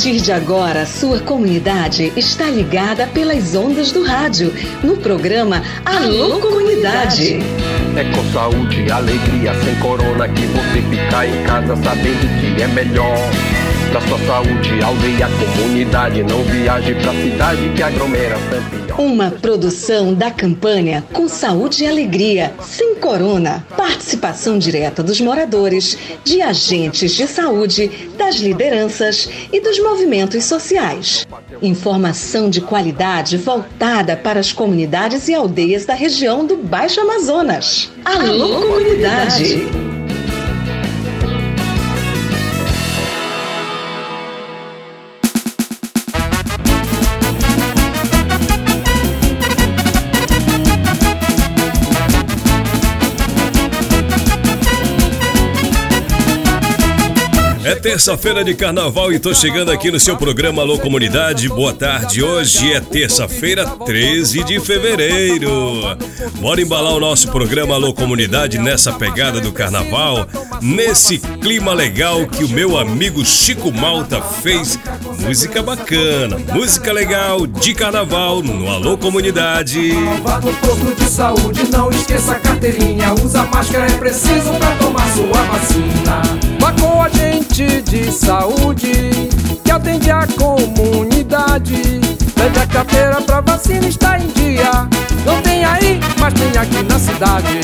partir de agora, sua comunidade está ligada pelas ondas do rádio, no programa Alô Comunidade. É com saúde alegria, sem corona, que você fica em casa sabendo que é melhor. Pra sua saúde, aldeia, comunidade, não viaje pra cidade que aglomera sempre. Uma produção da campanha Com Saúde e Alegria, sem corona. Participação direta dos moradores, de agentes de saúde, das lideranças e dos movimentos sociais. Informação de qualidade voltada para as comunidades e aldeias da região do Baixo Amazonas. Alô, comunidade. Terça-feira de carnaval e tô chegando aqui no seu programa Alô Comunidade. Boa tarde. Hoje é terça-feira, 13 de fevereiro. Bora embalar o nosso programa Alô Comunidade nessa pegada do carnaval, nesse clima legal que o meu amigo Chico Malta fez. Música bacana, música legal de carnaval no Alô Comunidade. De saúde, não esqueça a carteirinha. Usa máscara, é preciso pra tomar sua vacina. Com a gente de saúde que atende a comunidade. Leve a carteira pra vacina, está em dia. Não tem aí, mas tem aqui na cidade.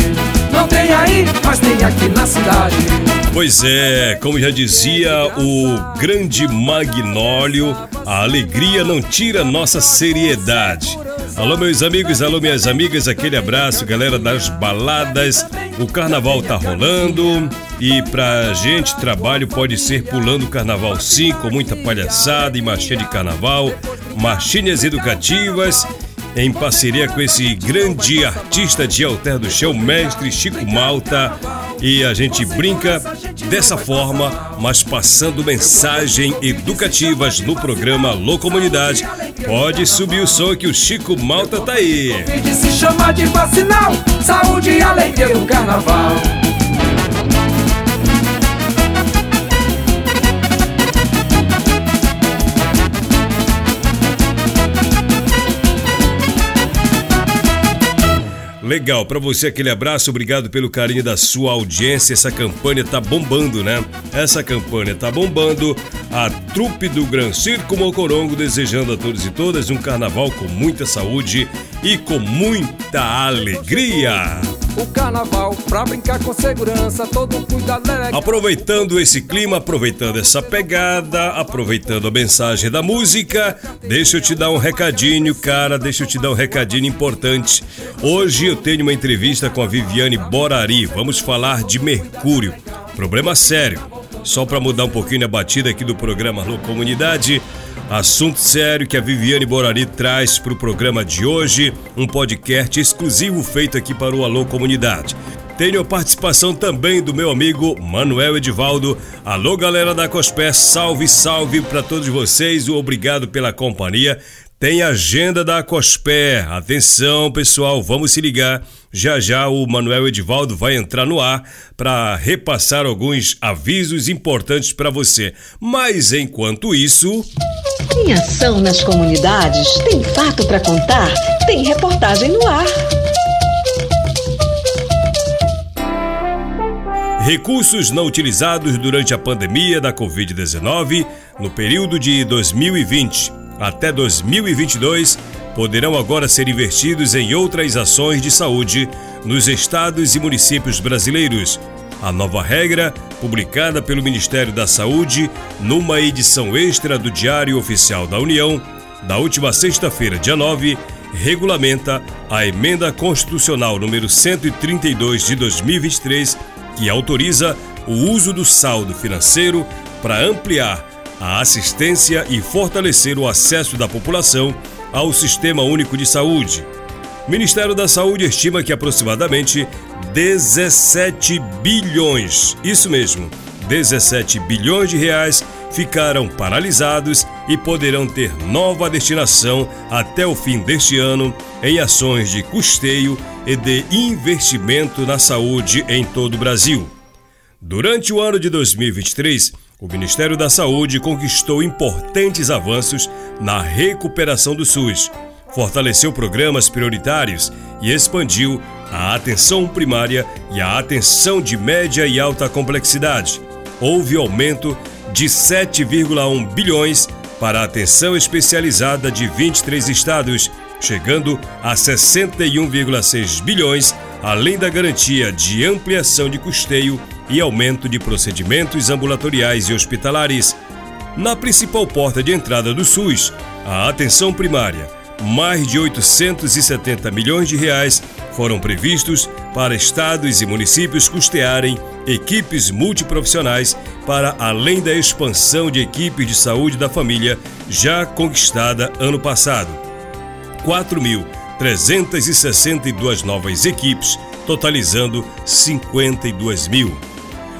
Não tem aí, mas tem aqui na cidade. Pois é, como já dizia o grande Magnólio, a alegria não tira nossa seriedade. Alô, meus amigos, alô, minhas amigas, aquele abraço, galera das baladas. O carnaval tá rolando e pra gente trabalho pode ser pulando o carnaval sim, com muita palhaçada e marchinha de carnaval, marchinhas educativas em parceria com esse grande artista de Alter do Chão, mestre Chico Malta. E a gente brinca dessa forma, mas passando mensagens educativas no programa Alô Comunidade. Pode subir o som que o Chico Malta tá aí. Se chama de vacinal, saúde e alegria do carnaval. Legal, para você aquele abraço, obrigado pelo carinho da sua audiência. Essa campanha tá bombando, né? Essa campanha tá bombando. A trupe do Gran Circo Mocorongo desejando a todos e todas um carnaval com muita saúde e com muita alegria. O carnaval pra brincar com segurança, todo cuidado é legal. Aproveitando esse clima, aproveitando essa pegada, aproveitando a mensagem da música, deixa eu te dar um recadinho, cara, deixa eu te dar um recadinho importante. Hoje eu tenho uma entrevista com a Viviane Borari. Vamos falar de Mercúrio. Problema sério. Só para mudar um pouquinho a batida aqui do programa Alô Comunidade, Assunto sério que a Viviane Borari traz para o programa de hoje, um podcast exclusivo feito aqui para o Alô Comunidade. Tenho a participação também do meu amigo Manuel Edivaldo. Alô, galera da Cospé, salve, salve para todos vocês. Obrigado pela companhia. Tem agenda da Cospé. Atenção, pessoal, vamos se ligar. Já já o Manuel Edivaldo vai entrar no ar para repassar alguns avisos importantes para você. Mas enquanto isso. Tem ação nas comunidades? Tem fato para contar? Tem reportagem no ar. Recursos não utilizados durante a pandemia da Covid-19 no período de 2020 até 2022 poderão agora ser investidos em outras ações de saúde nos estados e municípios brasileiros. A nova regra, publicada pelo Ministério da Saúde numa edição extra do Diário Oficial da União, da última sexta-feira, dia 9, regulamenta a emenda constitucional número 132 de 2023, que autoriza o uso do saldo financeiro para ampliar a assistência e fortalecer o acesso da população ao Sistema Único de Saúde. O Ministério da Saúde estima que aproximadamente 17 bilhões, isso mesmo, 17 bilhões de reais ficaram paralisados e poderão ter nova destinação até o fim deste ano em ações de custeio e de investimento na saúde em todo o Brasil. Durante o ano de 2023, o Ministério da Saúde conquistou importantes avanços na recuperação do SUS, fortaleceu programas prioritários e expandiu a atenção primária e a atenção de média e alta complexidade. Houve aumento de 7,1 bilhões para a atenção especializada de 23 estados, chegando a 61,6 bilhões, além da garantia de ampliação de custeio e aumento de procedimentos ambulatoriais e hospitalares. Na principal porta de entrada do SUS, a atenção primária, mais de 870 milhões de reais foram previstos para estados e municípios custearem equipes multiprofissionais para além da expansão de equipes de saúde da família já conquistada ano passado. 4.362 novas equipes, totalizando 52 mil.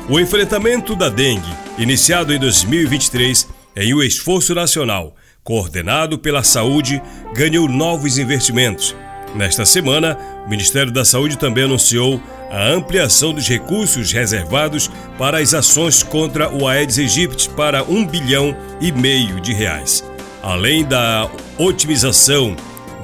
O enfrentamento da dengue, iniciado em 2023, em um esforço nacional coordenado pela Saúde, ganhou novos investimentos. Nesta semana, o Ministério da Saúde também anunciou a ampliação dos recursos reservados para as ações contra o Aedes aegypti para um bilhão e meio de reais, além da otimização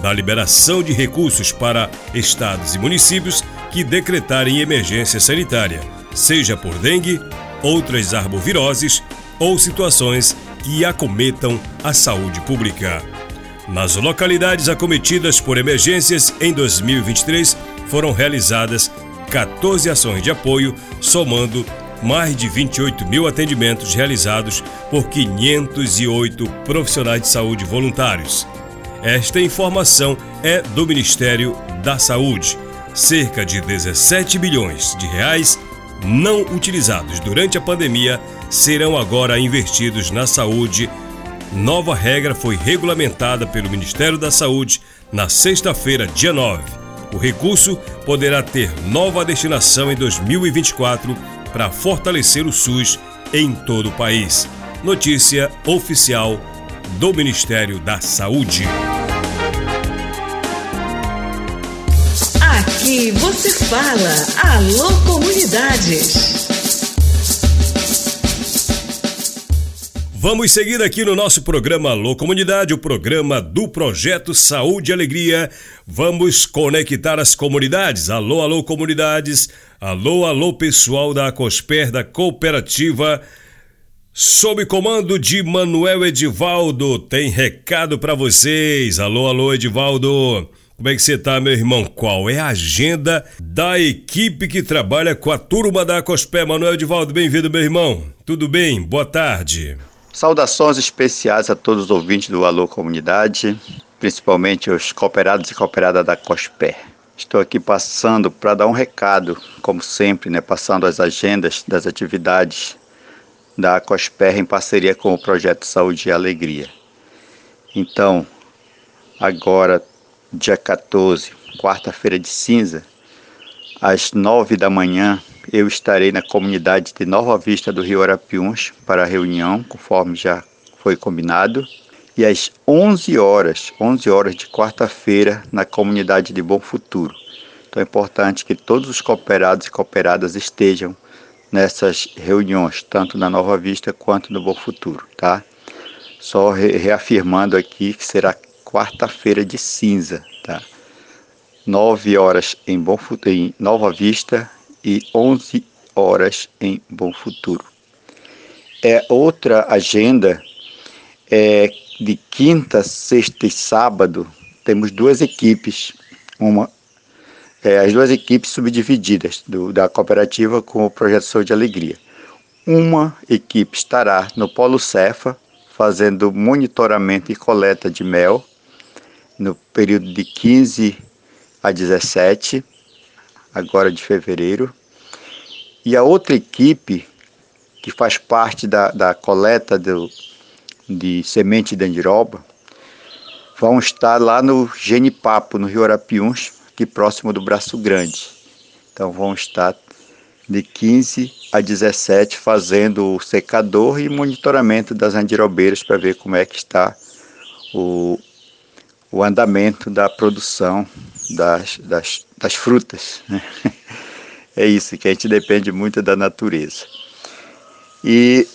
da liberação de recursos para estados e municípios que decretarem emergência sanitária seja por dengue, outras arboviroses ou situações que acometam a saúde pública. Nas localidades acometidas por emergências em 2023, foram realizadas 14 ações de apoio, somando mais de 28 mil atendimentos realizados por 508 profissionais de saúde voluntários. Esta informação é do Ministério da Saúde. Cerca de 17 bilhões de reais não utilizados durante a pandemia serão agora investidos na saúde. Nova regra foi regulamentada pelo Ministério da Saúde na sexta-feira, dia 9. O recurso poderá ter nova destinação em 2024 para fortalecer o SUS em todo o país. Notícia oficial do Ministério da Saúde. Aqui você fala. Alô, comunidades. Vamos seguir aqui no nosso programa Alô Comunidade, o programa do Projeto Saúde e Alegria. Vamos conectar as comunidades. Alô, alô, comunidades. Alô, alô, pessoal da Acosper, da Cooperativa. Sob comando de Manuel Edivaldo, tem recado para vocês. Alô, alô, Edivaldo. Como é que você tá, meu irmão? Qual é a agenda da equipe que trabalha com a turma da Cospé? Manuel Divaldo, bem-vindo, meu irmão. Tudo bem? Boa tarde. Saudações especiais a todos os ouvintes do Alô Comunidade, principalmente os cooperados e cooperadas da Cospé. Estou aqui passando para dar um recado, como sempre, né, passando as agendas das atividades da Cosper em parceria com o projeto Saúde e Alegria. Então, agora dia 14, quarta-feira de cinza, às nove da manhã, eu estarei na comunidade de Nova Vista do Rio Arapiuns para a reunião, conforme já foi combinado. E às 11 horas, 11 horas de quarta-feira, na comunidade de Bom Futuro. Então é importante que todos os cooperados e cooperadas estejam nessas reuniões, tanto na Nova Vista quanto no Bom Futuro, tá? Só reafirmando aqui que será quarta-feira de cinza, tá? 9 horas em, Bom, em Nova Vista e 11 horas em Bom Futuro. É outra agenda é de quinta, sexta e sábado temos duas equipes, uma é, as duas equipes subdivididas do, da cooperativa com o projeto Saúde e Alegria. Uma equipe estará no Polo Cefa fazendo monitoramento e coleta de mel no período de 15 a 17, agora de fevereiro. E a outra equipe, que faz parte da, da coleta do, de semente de andiroba, vão estar lá no Genipapo, no Rio Arapiuns, aqui próximo do Braço Grande. Então vão estar de 15 a 17 fazendo o secador e monitoramento das andirobeiras para ver como é que está o, o andamento da produção das, das, das frutas. Né? É isso, que a gente depende muito da natureza. E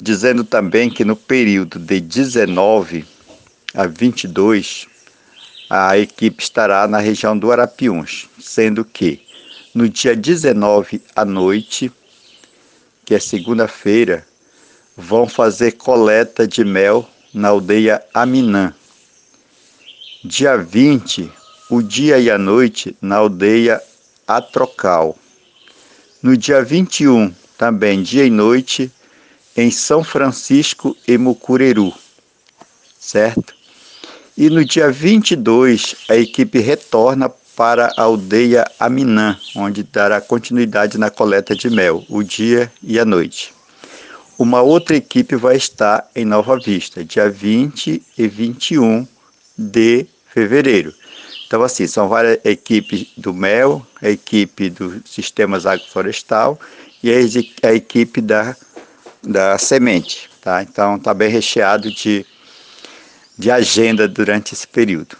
dizendo também que no período de 19 a 22, a equipe estará na região do Arapiuns, sendo que no dia 19 à noite, que é segunda-feira, vão fazer coleta de mel na aldeia Aminã. Dia 20, o dia e a noite na aldeia Atrocal. No dia 21, também dia e noite, em São Francisco e Mucureru, certo? E no dia 22, a equipe retorna para a aldeia Aminã, onde dará continuidade na coleta de mel, o dia e a noite. Uma outra equipe vai estar em Nova Vista, dia 20 e 21 de fevereiro. Então, assim, são várias equipes do mel, a equipe dos sistemas agroflorestal e a, equipe da, da semente. Tá? Então, está bem recheado de, de agenda durante esse período.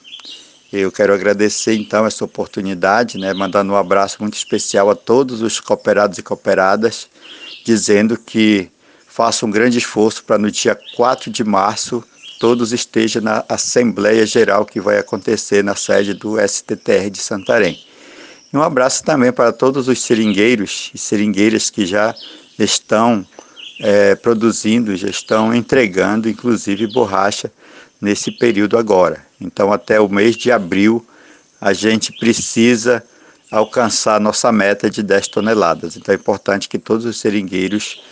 Eu quero agradecer então essa oportunidade, né, mandando um abraço muito especial a todos os cooperados e cooperadas, dizendo que façam um grande esforço para no dia 4 de março todos estejam na Assembleia Geral que vai acontecer na sede do STTR de Santarém. E um abraço também para todos os seringueiros e seringueiras que já estão é, produzindo, já estão entregando, inclusive, borracha nesse período agora. Então, até o mês de abril, a gente precisa alcançar a nossa meta de 10 toneladas. Então, é importante que todos os seringueiros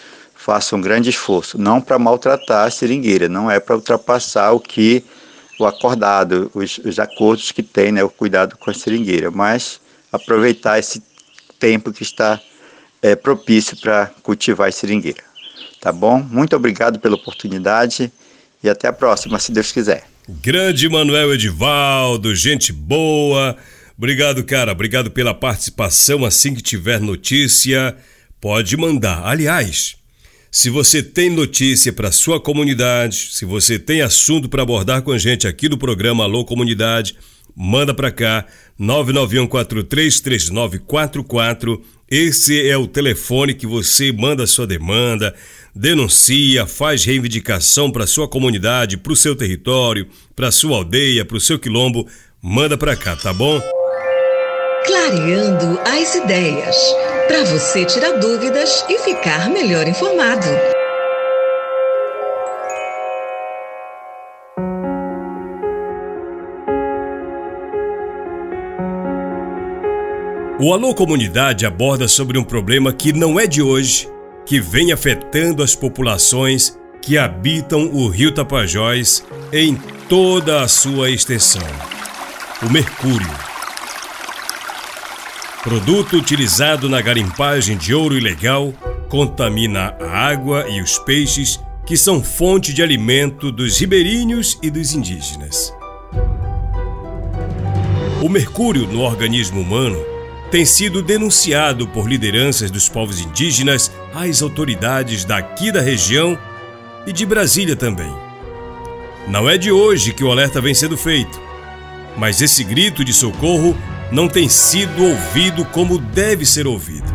façam um grande esforço, não para maltratar a seringueira, não é para ultrapassar o que o acordado, os, os acordos que tem, né, o cuidado com a seringueira, mas aproveitar esse tempo que está é, propício para cultivar a seringueira. Tá bom? Muito obrigado pela oportunidade e até a próxima, se Deus quiser. Grande Manuel Edivaldo, gente boa. Obrigado, cara. Obrigado pela participação. Assim que tiver notícia, pode mandar. Aliás, se você tem notícia para sua comunidade, se você tem assunto para abordar com a gente aqui no programa Alô Comunidade, manda para cá 991433944. Esse é o telefone que você manda sua demanda, denuncia, faz reivindicação para sua comunidade, para o seu território, para sua aldeia, para o seu quilombo, manda para cá, tá bom? Clareando as ideias, para você tirar dúvidas e ficar melhor informado. O Alô Comunidade aborda sobre um problema que não é de hoje, que vem afetando as populações que habitam o rio Tapajós em toda a sua extensão. O mercúrio. Produto utilizado na garimpagem de ouro ilegal, contamina a água e os peixes que são fonte de alimento dos ribeirinhos e dos indígenas. O mercúrio no organismo humano tem sido denunciado por lideranças dos povos indígenas às autoridades daqui da região e de Brasília também. Não é de hoje que o alerta vem sendo feito, mas esse grito de socorro não tem sido ouvido como deve ser ouvido.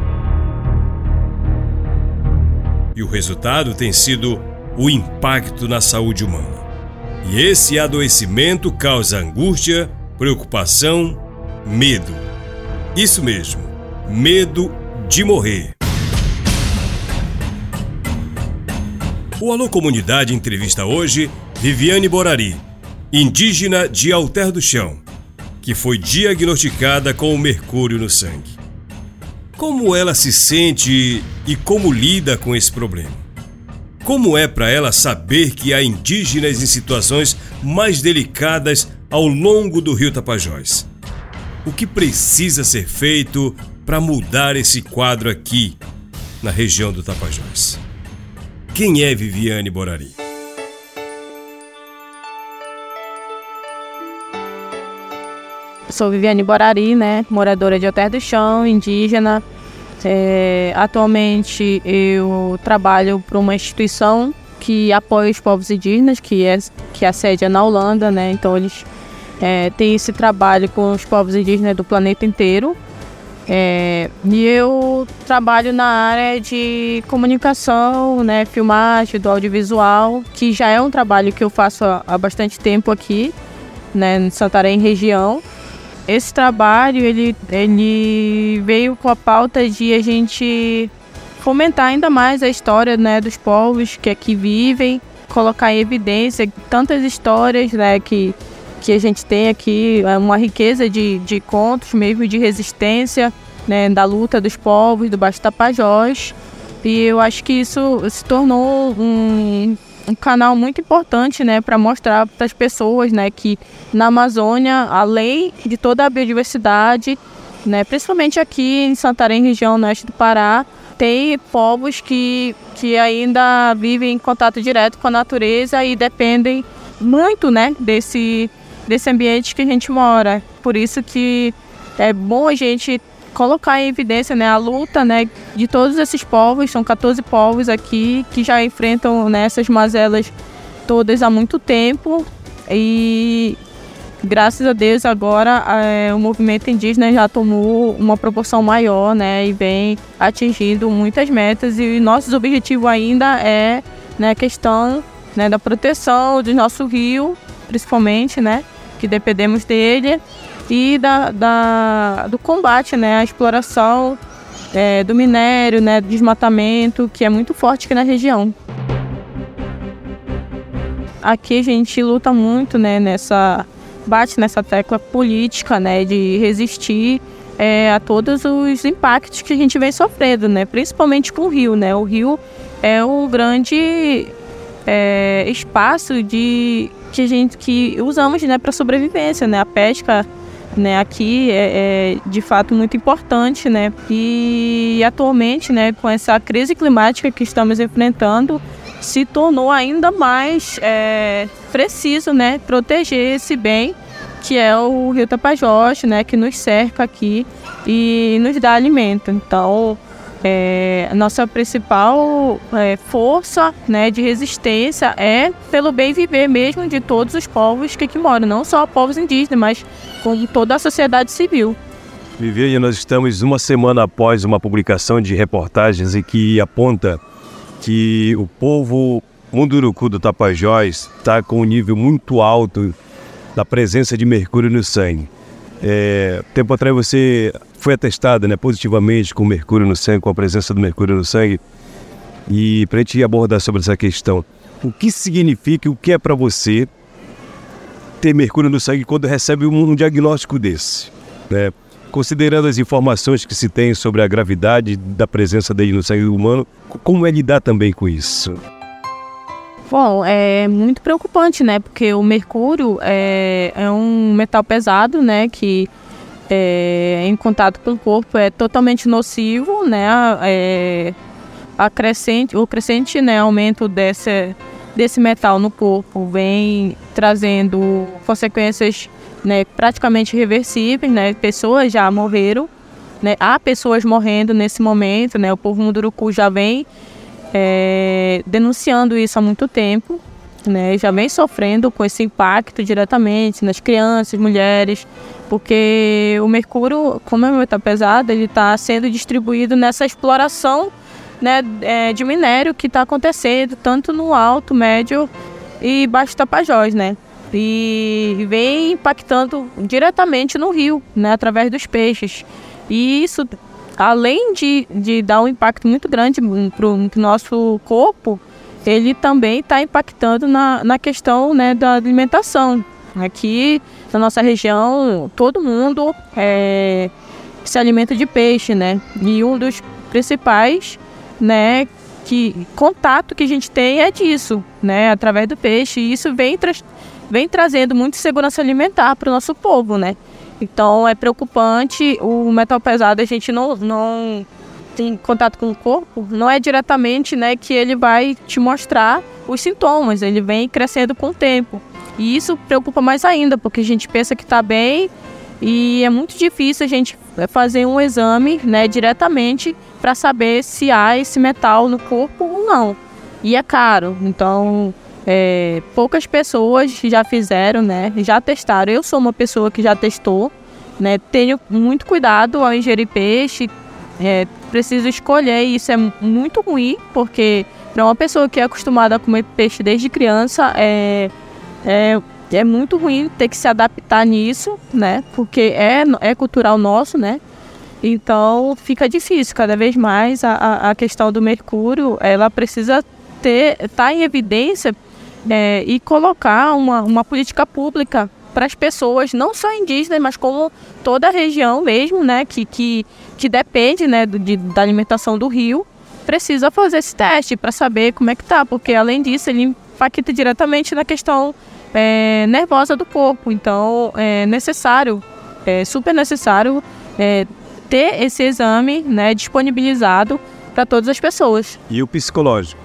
E o resultado tem sido o impacto na saúde humana. E esse adoecimento causa angústia, preocupação, medo isso mesmo, medo de morrer. O Alô Comunidade entrevista hoje Viviane Borari, indígena de Alter do Chão, que foi diagnosticada com mercúrio no sangue. Como ela se sente e como lida com esse problema? Como é para ela saber que há indígenas em situações mais delicadas ao longo do rio Tapajós? o que precisa ser feito para mudar esse quadro aqui, na região do Tapajós. Quem é Viviane Borari? Sou Viviane Borari, né, moradora de Alter do Chão, indígena. É, atualmente eu trabalho para uma instituição que apoia os povos indígenas, que é que é a sede é na Holanda, né? Então eles é, tem esse trabalho com os povos indígenas do planeta inteiro. É, e eu trabalho na área de comunicação, né, filmagem, do audiovisual, que já é um trabalho que eu faço há, há bastante tempo aqui, né, em Santarém região. Esse trabalho ele, ele veio com a pauta de a gente fomentar ainda mais a história né, dos povos que aqui vivem, colocar em evidência tantas histórias né, que que a gente tem aqui é uma riqueza de, de contos, mesmo de resistência, né, da luta dos povos, do Baixo Tapajós. E eu acho que isso se tornou um, um canal muito importante né, para mostrar para as pessoas né, que na Amazônia, além de toda a biodiversidade, né, principalmente aqui em Santarém, região oeste do Pará, tem povos que, que ainda vivem em contato direto com a natureza e dependem muito né, desse, desse ambiente que a gente mora. Por isso que é bom a gente colocar em evidência né, a luta né, de todos esses povos, são 14 povos aqui que já enfrentam né, essas mazelas todas há muito tempo. E graças a Deus agora é, o movimento indígena já tomou uma proporção maior né, e vem atingindo muitas metas. E nosso objetivo ainda é né, a questão né, da proteção do nosso rio, principalmente, né, que dependemos dele, e da, da do combate né, à exploração é, do minério, né, do desmatamento, que é muito forte aqui na região. Aqui a gente luta muito né, nessa. bate nessa tecla política né, de resistir é, a todos os impactos que a gente vem sofrendo, né, principalmente com o rio. Né? O rio é o grande é, espaço de que a gente que usamos né, para sobrevivência, né? A pesca né, aqui é, é, de fato muito importante, né? E atualmente, né, com essa crise climática que estamos enfrentando, se tornou ainda mais é, preciso, né, proteger esse bem que é o Rio Tapajós, né, que nos cerca aqui e nos dá alimento. Então, é, nossa principal é, força né, de resistência é pelo bem viver mesmo de todos os povos que aqui moram, não só povos indígenas, mas com toda a sociedade civil. Viviane, nós estamos uma semana após uma publicação de reportagens em que aponta que o povo Munduruku do Tapajós está com um nível muito alto da presença de mercúrio no sangue. É, tempo atrás você foi atestada né, positivamente com mercúrio no sangue, com a presença do mercúrio no sangue. E para a gente abordar sobre essa questão, o que significa, o que é para você ter mercúrio no sangue quando recebe um, um diagnóstico desse? Né? Considerando as informações que se tem sobre a gravidade da presença dele no sangue humano, como é lidar também com isso? Bom, é muito preocupante, né? Porque o mercúrio é, é um metal pesado, né? Que é, em contato com o corpo é totalmente nocivo, né? É, a crescente, o crescente né, aumento desse, desse metal no corpo vem trazendo consequências né, praticamente irreversíveis, né? Pessoas já morreram, né? Há pessoas morrendo nesse momento, né? O povo Munduruku já vem é, denunciando isso há muito tempo, né? Já vem sofrendo com esse impacto diretamente nas crianças, mulheres, porque o mercúrio, como é um metal pesado, ele está sendo distribuído nessa exploração né, é, de minério que está acontecendo tanto no alto, médio e baixo Tapajós, né? E vem impactando diretamente no rio, né, através dos peixes. E isso além de, de dar um impacto muito grande para o nosso corpo, ele também está impactando na, na questão né, da alimentação. Aqui na nossa região, todo mundo é, se alimenta de peixe, né? E um dos principais, né, que contato que a gente tem é disso, né, através do peixe. E isso vem, tra vem trazendo muita segurança alimentar para o nosso povo, né? Então é preocupante. O metal pesado a gente não, não tem contato com o corpo, não é diretamente né, que ele vai te mostrar os sintomas, ele vem crescendo com o tempo. E isso preocupa mais ainda, porque a gente pensa que está bem e é muito difícil a gente fazer um exame né, diretamente para saber se há esse metal no corpo ou não. E é caro, então é, poucas pessoas já fizeram, né? Já testaram. Eu sou uma pessoa que já testou né? Tenho muito cuidado ao ingerir peixe, é, preciso escolher e isso é muito ruim, porque para uma pessoa que é acostumada a comer peixe desde criança, é, é, é muito ruim ter que se adaptar nisso, né? Porque é, é cultural nosso, né? Então fica difícil cada vez mais a, a questão do mercúrio, ela precisa ter, tá em evidência é, e colocar uma, uma política pública para as pessoas, não só indígenas, mas como toda a região mesmo, né, que, que, que depende né, de, da alimentação do rio, precisa fazer esse teste para saber como é que tá, porque além disso ele impacta diretamente na questão é, nervosa do corpo. Então é necessário, é super necessário é, ter esse exame né, disponibilizado para todas as pessoas. E o psicológico?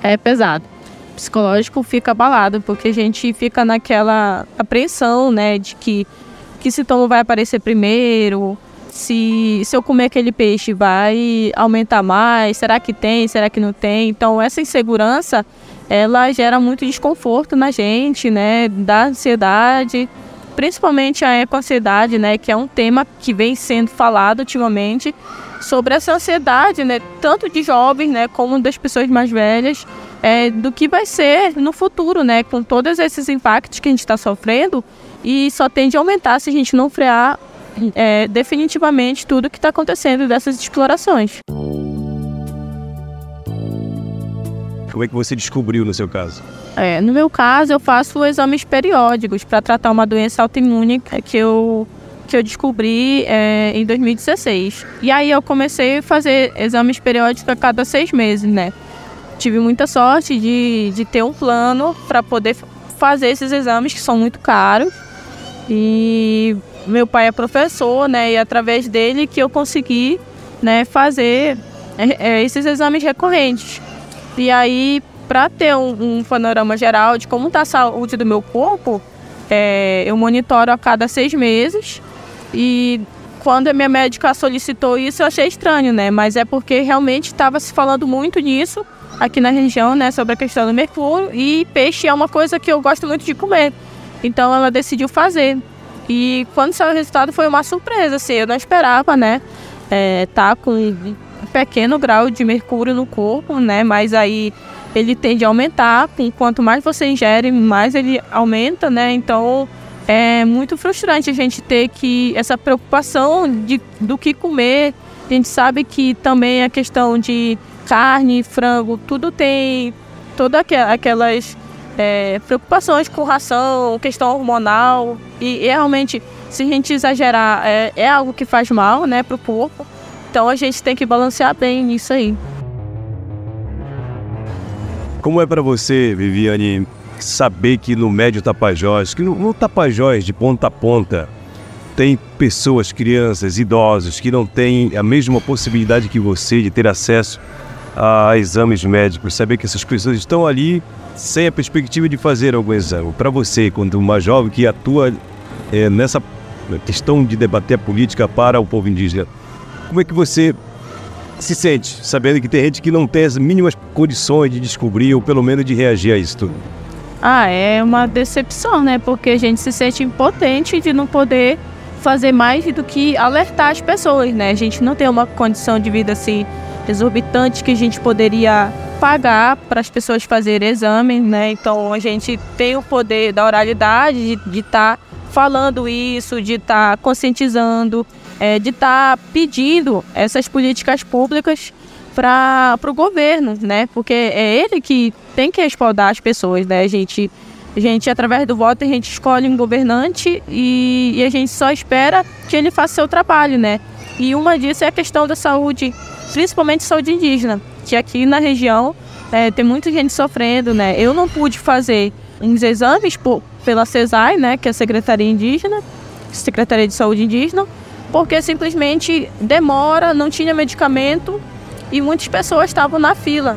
É pesado psicológico fica abalado, porque a gente fica naquela apreensão, né, de que que sintoma vai aparecer primeiro, se, se eu comer aquele peixe vai aumentar mais, será que tem, será que não tem? Então essa insegurança, ela gera muito desconforto na gente, né, da ansiedade, principalmente a eco-ansiedade, né, que é um tema que vem sendo falado ultimamente sobre essa ansiedade, né, tanto de jovens, né, como das pessoas mais velhas, é, do que vai ser no futuro, né? Com todos esses impactos que a gente está sofrendo e só tende a aumentar se a gente não frear é, definitivamente tudo que está acontecendo dessas explorações. Como é que você descobriu no seu caso? É, no meu caso, eu faço exames periódicos para tratar uma doença autoimune que eu, que eu descobri é, em 2016. E aí eu comecei a fazer exames periódicos a cada seis meses, né? Tive muita sorte de, de ter um plano para poder fazer esses exames que são muito caros. E meu pai é professor, né? E através dele que eu consegui, né, fazer é, é, esses exames recorrentes. E aí, para ter um, um, panorama geral de como está a saúde do meu corpo, é, eu monitoro a cada seis meses. E quando a minha médica solicitou isso, eu achei estranho, né? Mas é porque realmente estava se falando muito nisso aqui na região, né, sobre a questão do mercúrio e peixe é uma coisa que eu gosto muito de comer. Então ela decidiu fazer. E quando saiu o resultado foi uma surpresa, assim, eu não esperava, né, é, tá com um pequeno grau de mercúrio no corpo, né, mas aí ele tende a aumentar, quanto mais você ingere, mais ele aumenta, né, então é muito frustrante a gente ter que essa preocupação de, do que comer. A gente sabe que também a questão de carne, frango, tudo tem todas aquelas é, preocupações com ração, questão hormonal. E, e, realmente, se a gente exagerar, é, é algo que faz mal né, para o corpo. Então a gente tem que balancear bem nisso aí. Como é para você, Viviane, saber que no Médio Tapajós, que no, no Tapajós de ponta a ponta, tem pessoas, crianças, idosos que não têm a mesma possibilidade que você de ter acesso a exames médicos, saber que essas pessoas estão ali sem a perspectiva de fazer algum exame. Para você, quando uma jovem que atua é, nessa questão de debater a política para o povo indígena, como é que você se sente sabendo que tem gente que não tem as mínimas condições de descobrir ou pelo menos de reagir a isso tudo? Ah, é uma decepção, né? Porque a gente se sente impotente de não poder fazer mais do que alertar as pessoas, né? A gente não tem uma condição de vida assim exorbitante que a gente poderia pagar para as pessoas fazerem exame, né? Então a gente tem o poder da oralidade de estar tá falando isso, de estar tá conscientizando, é, de estar tá pedindo essas políticas públicas para o governo, né? Porque é ele que tem que respaldar as pessoas, né? A gente, a gente através do voto, a gente escolhe um governante e, e a gente só espera que ele faça seu trabalho, né? E uma disso é a questão da saúde principalmente saúde indígena, que aqui na região é, tem muita gente sofrendo, né? Eu não pude fazer uns exames por, pela CESAI, né, que é a Secretaria Indígena, Secretaria de Saúde Indígena, porque simplesmente demora, não tinha medicamento e muitas pessoas estavam na fila,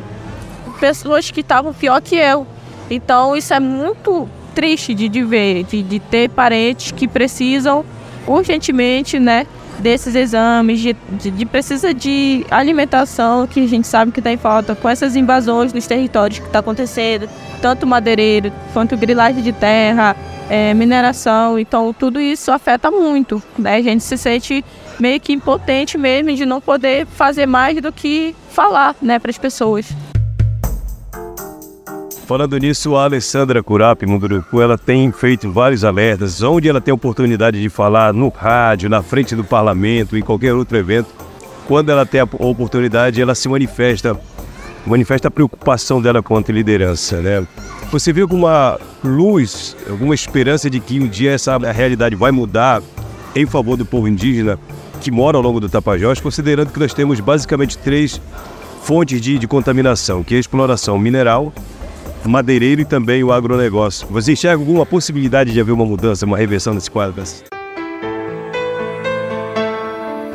pessoas que estavam pior que eu. Então isso é muito triste de, de ver, de, de ter parentes que precisam urgentemente, né, desses exames, de, de, de, precisa de alimentação, que a gente sabe que está em falta, com essas invasões nos territórios que está acontecendo, tanto madeireiro quanto grilagem de terra, é, mineração. Então, tudo isso afeta muito. Né? A gente se sente meio que impotente mesmo de não poder fazer mais do que falar né, para as pessoas. Falando nisso, a Alessandra Curapi Munduruku, ela tem feito vários alertas, onde ela tem oportunidade de falar no rádio, na frente do parlamento, em qualquer outro evento. Quando ela tem a oportunidade, ela se manifesta, manifesta a preocupação dela quanto liderança, né? Você viu alguma luz, alguma esperança de que um dia essa realidade vai mudar em favor do povo indígena que mora ao longo do Tapajós, considerando que nós temos basicamente três fontes de, de contaminação, que é a exploração mineral, madeireiro e também o agronegócio. Você enxerga alguma possibilidade de haver uma mudança, uma reversão nesse quadro?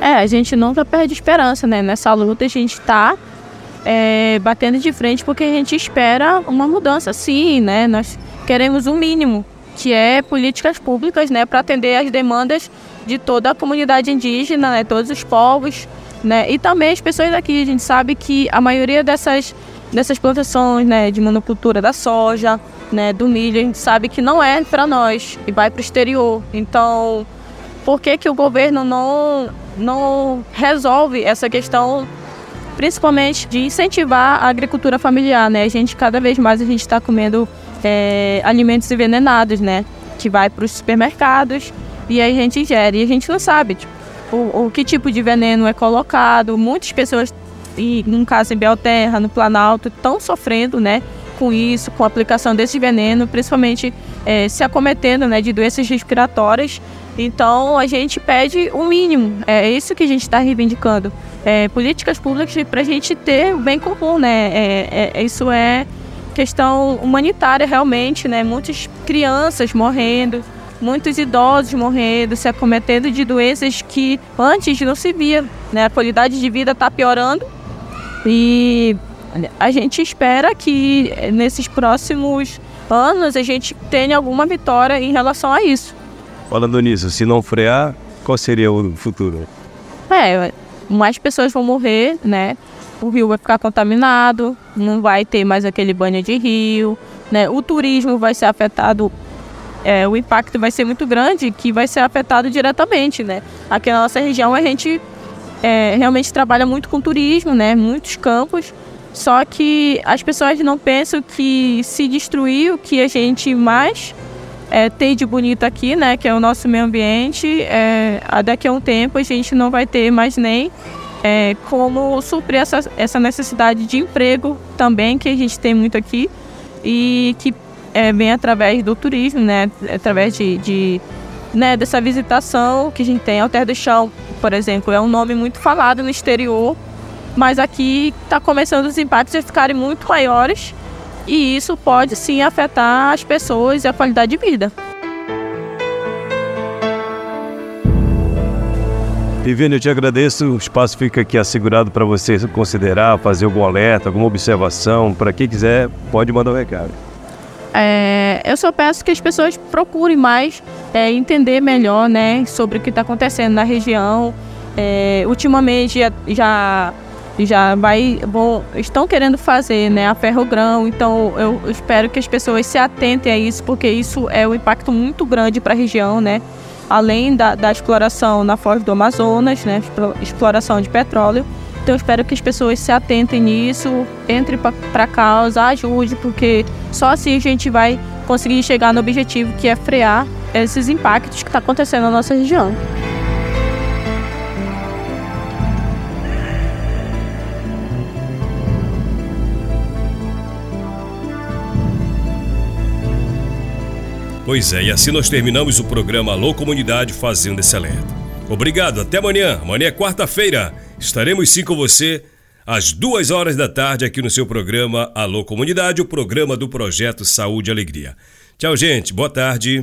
É, a gente nunca perde esperança, né? Nessa luta a gente está é, batendo de frente porque a gente espera uma mudança, sim, né? Nós queremos o um mínimo, que é políticas públicas, né, para atender as demandas de toda a comunidade indígena, né, todos os povos, né, e também as pessoas daqui. A gente sabe que a maioria dessas dessas plantações, né, de monocultura da soja, né, do milho, a gente sabe que não é para nós e vai para o exterior. Então, por que que o governo não não resolve essa questão, principalmente de incentivar a agricultura familiar, né? A gente cada vez mais a gente está comendo é, alimentos envenenados, né? Que vai para os supermercados e aí a gente ingere e a gente não sabe tipo, o, o que tipo de veneno é colocado. Muitas pessoas e no caso em Belterra, no Planalto, estão sofrendo, né, com isso, com a aplicação desse veneno, principalmente é, se acometendo, né, de doenças respiratórias. Então a gente pede o um mínimo, é isso que a gente está reivindicando, é, políticas públicas para a gente ter o bem comum, né? É, é, isso é questão humanitária realmente, né? Muitas crianças morrendo, muitos idosos morrendo, se acometendo de doenças que antes não se via, né? A qualidade de vida está piorando e a gente espera que nesses próximos anos a gente tenha alguma vitória em relação a isso. Falando nisso, se não frear, qual seria o futuro? É, mais pessoas vão morrer, né? O rio vai ficar contaminado, não vai ter mais aquele banho de rio, né? O turismo vai ser afetado, é, o impacto vai ser muito grande, que vai ser afetado diretamente, né? Aqui na nossa região a gente é, realmente trabalha muito com turismo, né? Muitos campos. Só que as pessoas não pensam que se destruir o que a gente mais é, tem de bonito aqui, né? Que é o nosso meio ambiente. É, daqui a um tempo a gente não vai ter mais nem é, como suprir essa, essa necessidade de emprego também que a gente tem muito aqui e que é, vem através do turismo, né? Através de, de né, dessa visitação que a gente tem ao Terra do Chão, por exemplo, é um nome muito falado no exterior, mas aqui está começando os impactos a ficarem muito maiores e isso pode sim afetar as pessoas e a qualidade de vida. Viviane, eu te agradeço. O espaço fica aqui assegurado para você considerar, fazer algum alerta, alguma observação. Para quem quiser, pode mandar um recado. É, eu só peço que as pessoas procurem mais é, entender melhor né, sobre o que está acontecendo na região. É, ultimamente já, já, já vai, bom, estão querendo fazer né, a ferrogrão, então eu espero que as pessoas se atentem a isso, porque isso é um impacto muito grande para a região, né? além da, da exploração na foz do Amazonas, né, exploração de petróleo. Então espero que as pessoas se atentem nisso, entrem para a causa, ajude, porque só assim a gente vai conseguir chegar no objetivo que é frear esses impactos que estão tá acontecendo na nossa região. Pois é, e assim nós terminamos o programa Alô Comunidade fazendo esse alerta. Obrigado, até amanhã. Amanhã é quarta-feira. Estaremos sim com você às duas horas da tarde aqui no seu programa Alô Comunidade, o programa do projeto Saúde e Alegria. Tchau, gente. Boa tarde.